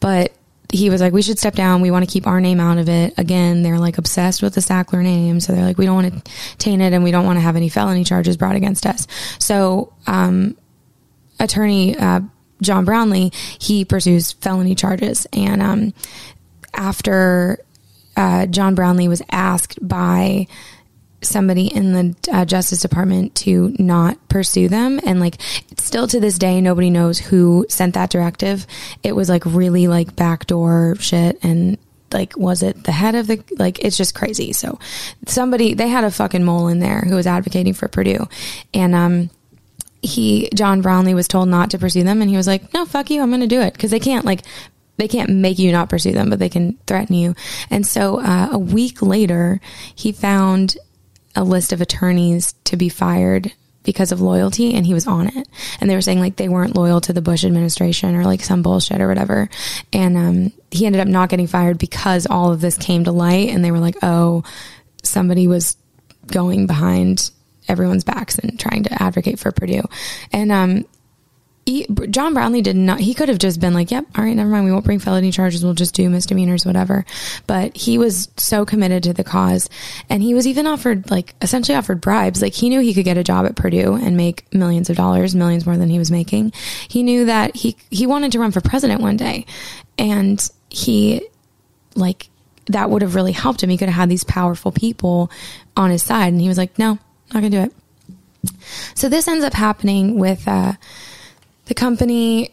but he was like, we should step down. We want to keep our name out of it. Again, they're like obsessed with the Sackler name. So they're like, we don't want to taint it and we don't want to have any felony charges brought against us. So, um, attorney uh, John Brownlee, he pursues felony charges. And um, after uh, John Brownlee was asked by somebody in the uh, Justice Department to not pursue them, and like still to this day, nobody knows who sent that directive. It was like really like backdoor shit and like was it the head of the like it's just crazy so somebody they had a fucking mole in there who was advocating for purdue and um he John Brownlee was told not to pursue them, and he was like, "No, fuck you, I'm going to do it," because they can't like they can't make you not pursue them, but they can threaten you. And so uh, a week later, he found a list of attorneys to be fired because of loyalty and he was on it. And they were saying like they weren't loyal to the bush administration or like some bullshit or whatever. And um, he ended up not getting fired because all of this came to light and they were like oh somebody was going behind everyone's backs and trying to advocate for Purdue. And um, he, John Brownlee did not, he could have just been like, yep, all right, never mind. We won't bring felony charges. We'll just do misdemeanors, whatever. But he was so committed to the cause. And he was even offered, like, essentially offered bribes. Like, he knew he could get a job at Purdue and make millions of dollars, millions more than he was making. He knew that he, he wanted to run for president one day. And he, like, that would have really helped him. He could have had these powerful people on his side. And he was like, no, not gonna do it. So this ends up happening with uh, the company.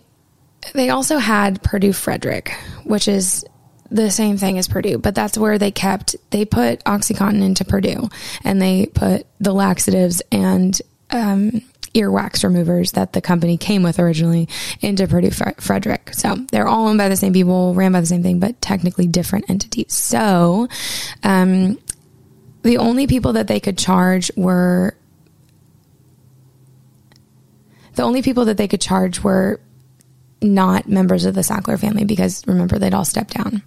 They also had Purdue Frederick, which is the same thing as Purdue, but that's where they kept, they put Oxycontin into Purdue and they put the laxatives and um, earwax removers that the company came with originally into Purdue Frederick. So they're all owned by the same people, ran by the same thing, but technically different entities. So um, the only people that they could charge were the only people that they could charge were not members of the Sackler family because remember they'd all stepped down.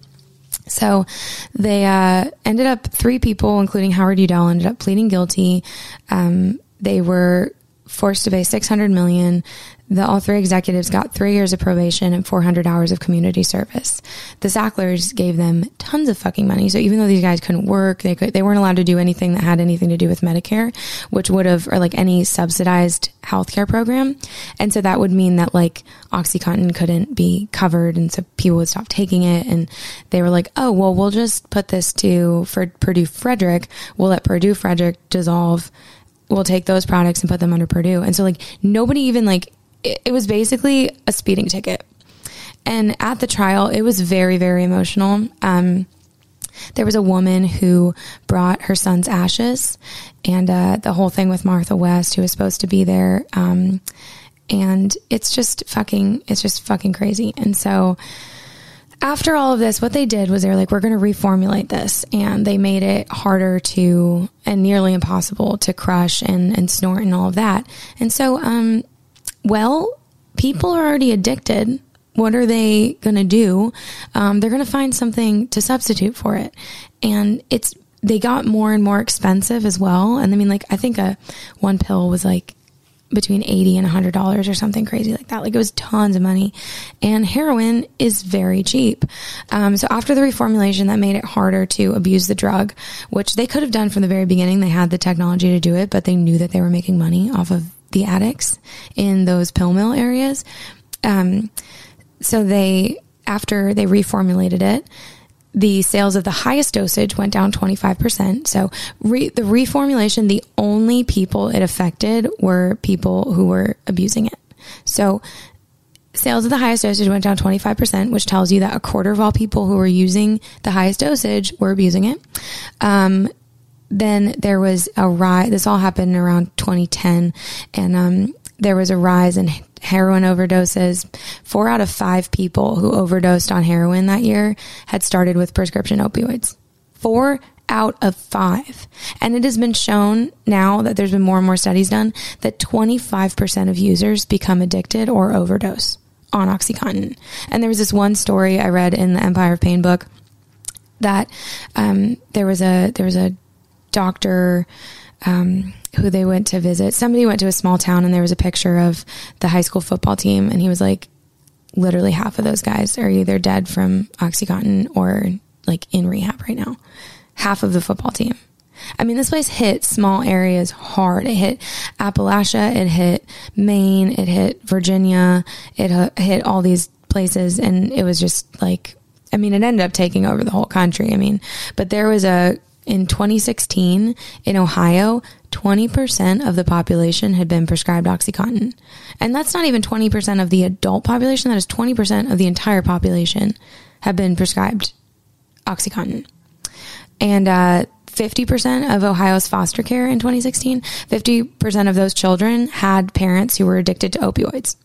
So they uh, ended up three people, including Howard Udell, ended up pleading guilty. Um, they were forced to pay 600 million. The all three executives got three years of probation and 400 hours of community service. The Sacklers gave them tons of fucking money. So even though these guys couldn't work, they could, they weren't allowed to do anything that had anything to do with Medicare, which would have, or like any subsidized healthcare program. And so that would mean that like Oxycontin couldn't be covered. And so people would stop taking it. And they were like, oh, well, we'll just put this to for Purdue Frederick. We'll let Purdue Frederick dissolve we'll take those products and put them under Purdue. And so like nobody even like it, it was basically a speeding ticket. and at the trial, it was very, very emotional. Um, there was a woman who brought her son's ashes and uh, the whole thing with Martha West, who was supposed to be there. Um, and it's just fucking, it's just fucking crazy. And so, after all of this, what they did was they were like, we're going to reformulate this. And they made it harder to and nearly impossible to crush and, and snort and all of that. And so, um, well, people are already addicted. What are they going to do? Um, they're going to find something to substitute for it. And it's, they got more and more expensive as well. And I mean, like, I think a one pill was like between 80 and 100 dollars or something crazy like that. Like it was tons of money. And heroin is very cheap. Um, so after the reformulation that made it harder to abuse the drug which they could have done from the very beginning. They had the technology to do it but they knew that they were making money off of the addicts in those pill mill areas. Um, so they after they reformulated it the sales of the highest dosage went down 25%. So re- the reformulation, the only people it affected were people who were abusing it. So sales of the highest dosage went down 25%, which tells you that a quarter of all people who were using the highest dosage were abusing it. Um, then there was a rise. This all happened around 2010, and um, there was a rise in heroin overdoses. Four out of five people who overdosed on heroin that year had started with prescription opioids. Four out of five. And it has been shown now that there's been more and more studies done that 25% of users become addicted or overdose on Oxycontin. And there was this one story I read in the Empire of Pain book that um, there was a there was a doctor um, who they went to visit. Somebody went to a small town and there was a picture of the high school football team, and he was like, literally half of those guys are either dead from Oxycontin or like in rehab right now. Half of the football team. I mean, this place hit small areas hard. It hit Appalachia, it hit Maine, it hit Virginia, it hit all these places, and it was just like, I mean, it ended up taking over the whole country. I mean, but there was a in 2016 in Ohio, 20% of the population had been prescribed Oxycontin. And that's not even 20% of the adult population, that is 20% of the entire population have been prescribed Oxycontin. And uh, 50% of Ohio's foster care in 2016, 50% of those children had parents who were addicted to opioids.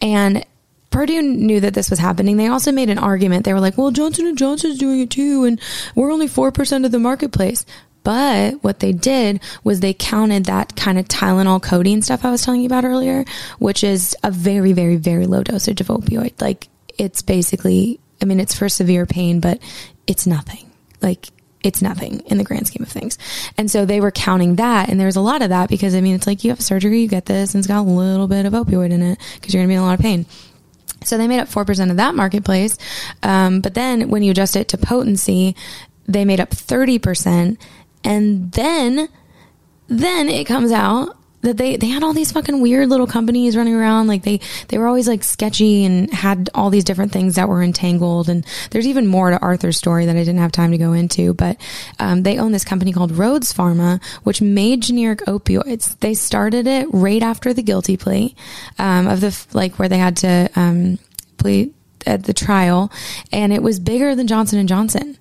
And Purdue knew that this was happening. They also made an argument. They were like, "Well, Johnson and Johnson's doing it too, and we're only four percent of the marketplace." But what they did was they counted that kind of Tylenol codeine stuff I was telling you about earlier, which is a very, very, very low dosage of opioid. Like it's basically, I mean, it's for severe pain, but it's nothing. Like it's nothing in the grand scheme of things. And so they were counting that. And there was a lot of that because I mean, it's like you have surgery, you get this, and it's got a little bit of opioid in it because you're going to be in a lot of pain. So they made up 4% of that marketplace. Um, but then when you adjust it to potency, they made up 30%. And then, then it comes out that they, they had all these fucking weird little companies running around. Like they, they were always like sketchy and had all these different things that were entangled. And there's even more to Arthur's story that I didn't have time to go into. But um, they own this company called Rhodes Pharma, which made generic opioids. They started it right after the guilty plea um, of the like where they had to um, plead at the trial, and it was bigger than Johnson and Johnson.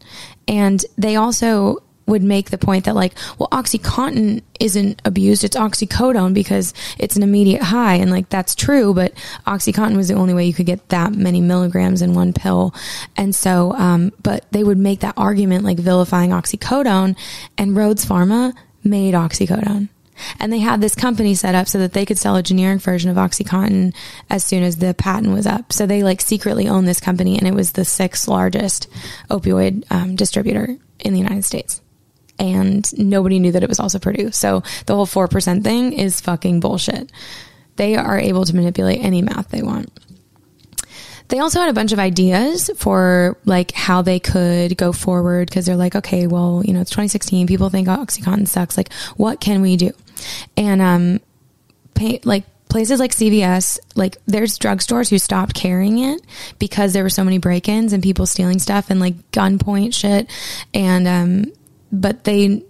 And they also would make the point that like, well, OxyContin isn't abused. It's oxycodone because it's an immediate high. And like, that's true, but OxyContin was the only way you could get that many milligrams in one pill. And so, um, but they would make that argument like vilifying oxycodone and Rhodes Pharma made oxycodone. And they had this company set up so that they could sell a generic version of OxyContin as soon as the patent was up. So they like secretly owned this company and it was the sixth largest opioid um, distributor in the United States and nobody knew that it was also Purdue. So the whole 4% thing is fucking bullshit. They are able to manipulate any math they want. They also had a bunch of ideas for like how they could go forward because they're like, okay, well, you know, it's 2016. People think OxyContin sucks. Like, what can we do? And, um, pay, like, places like CVS, like there's drugstores who stopped carrying it because there were so many break-ins and people stealing stuff and like gunpoint shit. And um, but they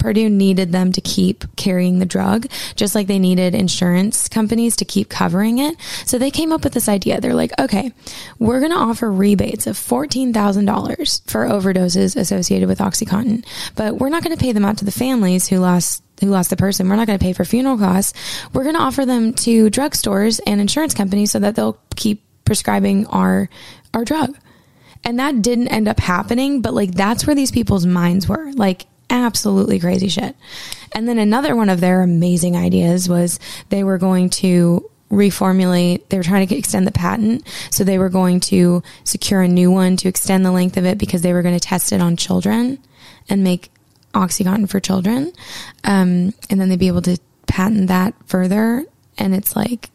Purdue needed them to keep carrying the drug, just like they needed insurance companies to keep covering it. So they came up with this idea. They're like, okay, we're going to offer rebates of $14,000 for overdoses associated with Oxycontin, but we're not going to pay them out to the families who lost who lost the person. We're not going to pay for funeral costs. We're going to offer them to drugstores and insurance companies so that they'll keep prescribing our our drug. And that didn't end up happening, but like that's where these people's minds were. Like absolutely crazy shit. And then another one of their amazing ideas was they were going to reformulate. They were trying to extend the patent. So they were going to secure a new one to extend the length of it because they were going to test it on children and make Oxycontin for children. Um, and then they'd be able to patent that further. And it's like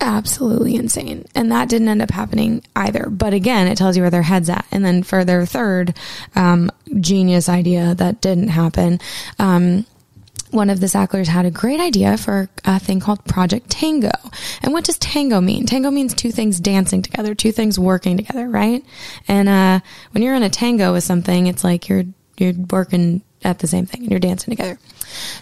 absolutely insane. And that didn't end up happening either. But again, it tells you where their head's at. And then for their third um, genius idea that didn't happen, um, one of the Sacklers had a great idea for a thing called Project Tango. And what does tango mean? Tango means two things dancing together, two things working together, right? And uh, when you're in a tango with something, it's like you're you're working at the same thing and you're dancing together.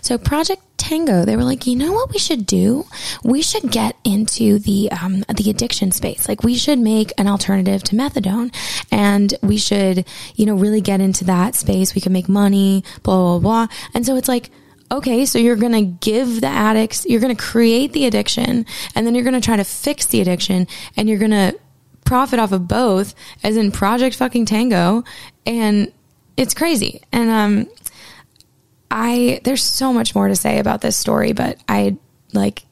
So Project Tango, they were like, you know what we should do? We should get into the um, the addiction space. Like we should make an alternative to methadone, and we should, you know, really get into that space. We can make money, blah blah blah. And so it's like. Okay, so you're going to give the addicts, you're going to create the addiction, and then you're going to try to fix the addiction, and you're going to profit off of both, as in Project fucking Tango. And it's crazy. And um, I there's so much more to say about this story, but I like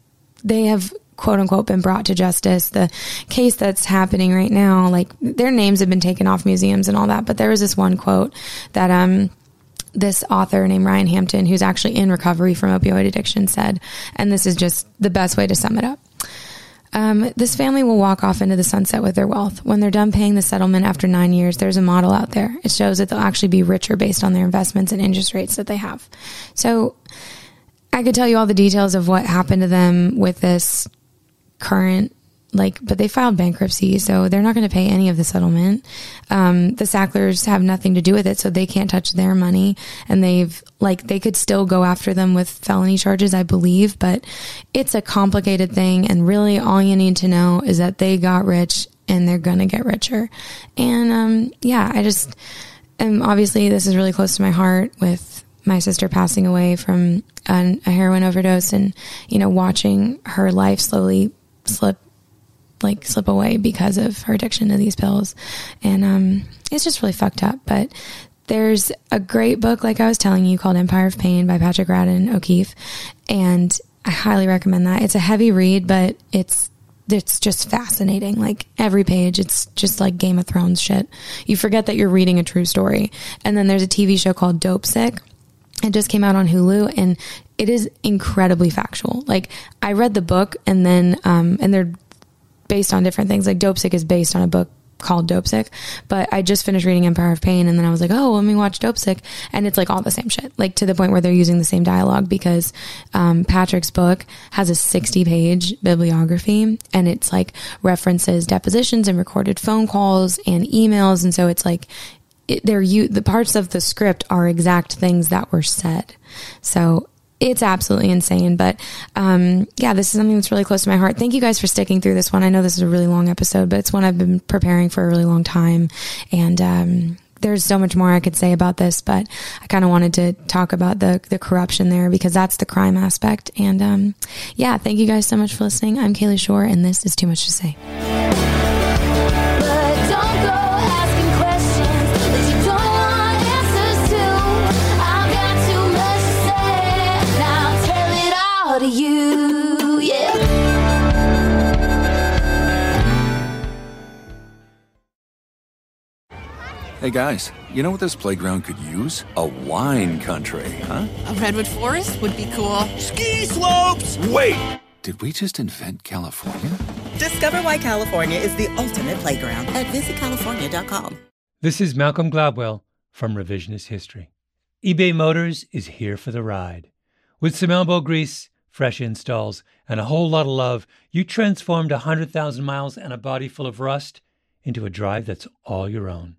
they have quote unquote been brought to justice. The case that's happening right now, like their names have been taken off museums and all that, but there was this one quote that um this author named Ryan Hampton, who's actually in recovery from opioid addiction, said, and this is just the best way to sum it up. Um, this family will walk off into the sunset with their wealth. When they're done paying the settlement after nine years, there's a model out there. It shows that they'll actually be richer based on their investments and interest rates that they have. So I could tell you all the details of what happened to them with this current like, but they filed bankruptcy, so they're not going to pay any of the settlement. Um, the Sacklers have nothing to do with it, so they can't touch their money. And they've, like, they could still go after them with felony charges, I believe, but it's a complicated thing. And really, all you need to know is that they got rich and they're going to get richer. And, um, yeah, I just, and obviously, this is really close to my heart with my sister passing away from a heroin overdose and, you know, watching her life slowly slip like slip away because of her addiction to these pills. And um, it's just really fucked up. But there's a great book, like I was telling you, called Empire of Pain by Patrick Radden O'Keefe. And I highly recommend that. It's a heavy read, but it's it's just fascinating. Like every page, it's just like Game of Thrones shit. You forget that you're reading a true story. And then there's a TV show called Dopesick. It just came out on Hulu and it is incredibly factual. Like I read the book and then, um, and they're based on different things. Like Dopesick is based on a book called Dopesick, but I just finished reading Empire of Pain and then I was like, oh, let me watch Dopesick. And it's like all the same shit, like to the point where they're using the same dialogue because um, Patrick's book has a 60 page bibliography and it's like references depositions and recorded phone calls and emails. And so it's like, it, they're you, the parts of the script are exact things that were said. So it's absolutely insane. But um, yeah, this is something that's really close to my heart. Thank you guys for sticking through this one. I know this is a really long episode, but it's one I've been preparing for a really long time. And um, there's so much more I could say about this, but I kind of wanted to talk about the the corruption there because that's the crime aspect. And um, yeah, thank you guys so much for listening. I'm Kaylee Shore, and this is Too Much to Say. Hey guys, you know what this playground could use? A wine country, huh? A redwood forest would be cool. Ski slopes! Wait! Did we just invent California? Discover why California is the ultimate playground at visitcalifornia.com. This is Malcolm Gladwell from Revisionist History. eBay Motors is here for the ride. With some elbow grease, fresh installs, and a whole lot of love, you transformed a 100,000 miles and a body full of rust into a drive that's all your own.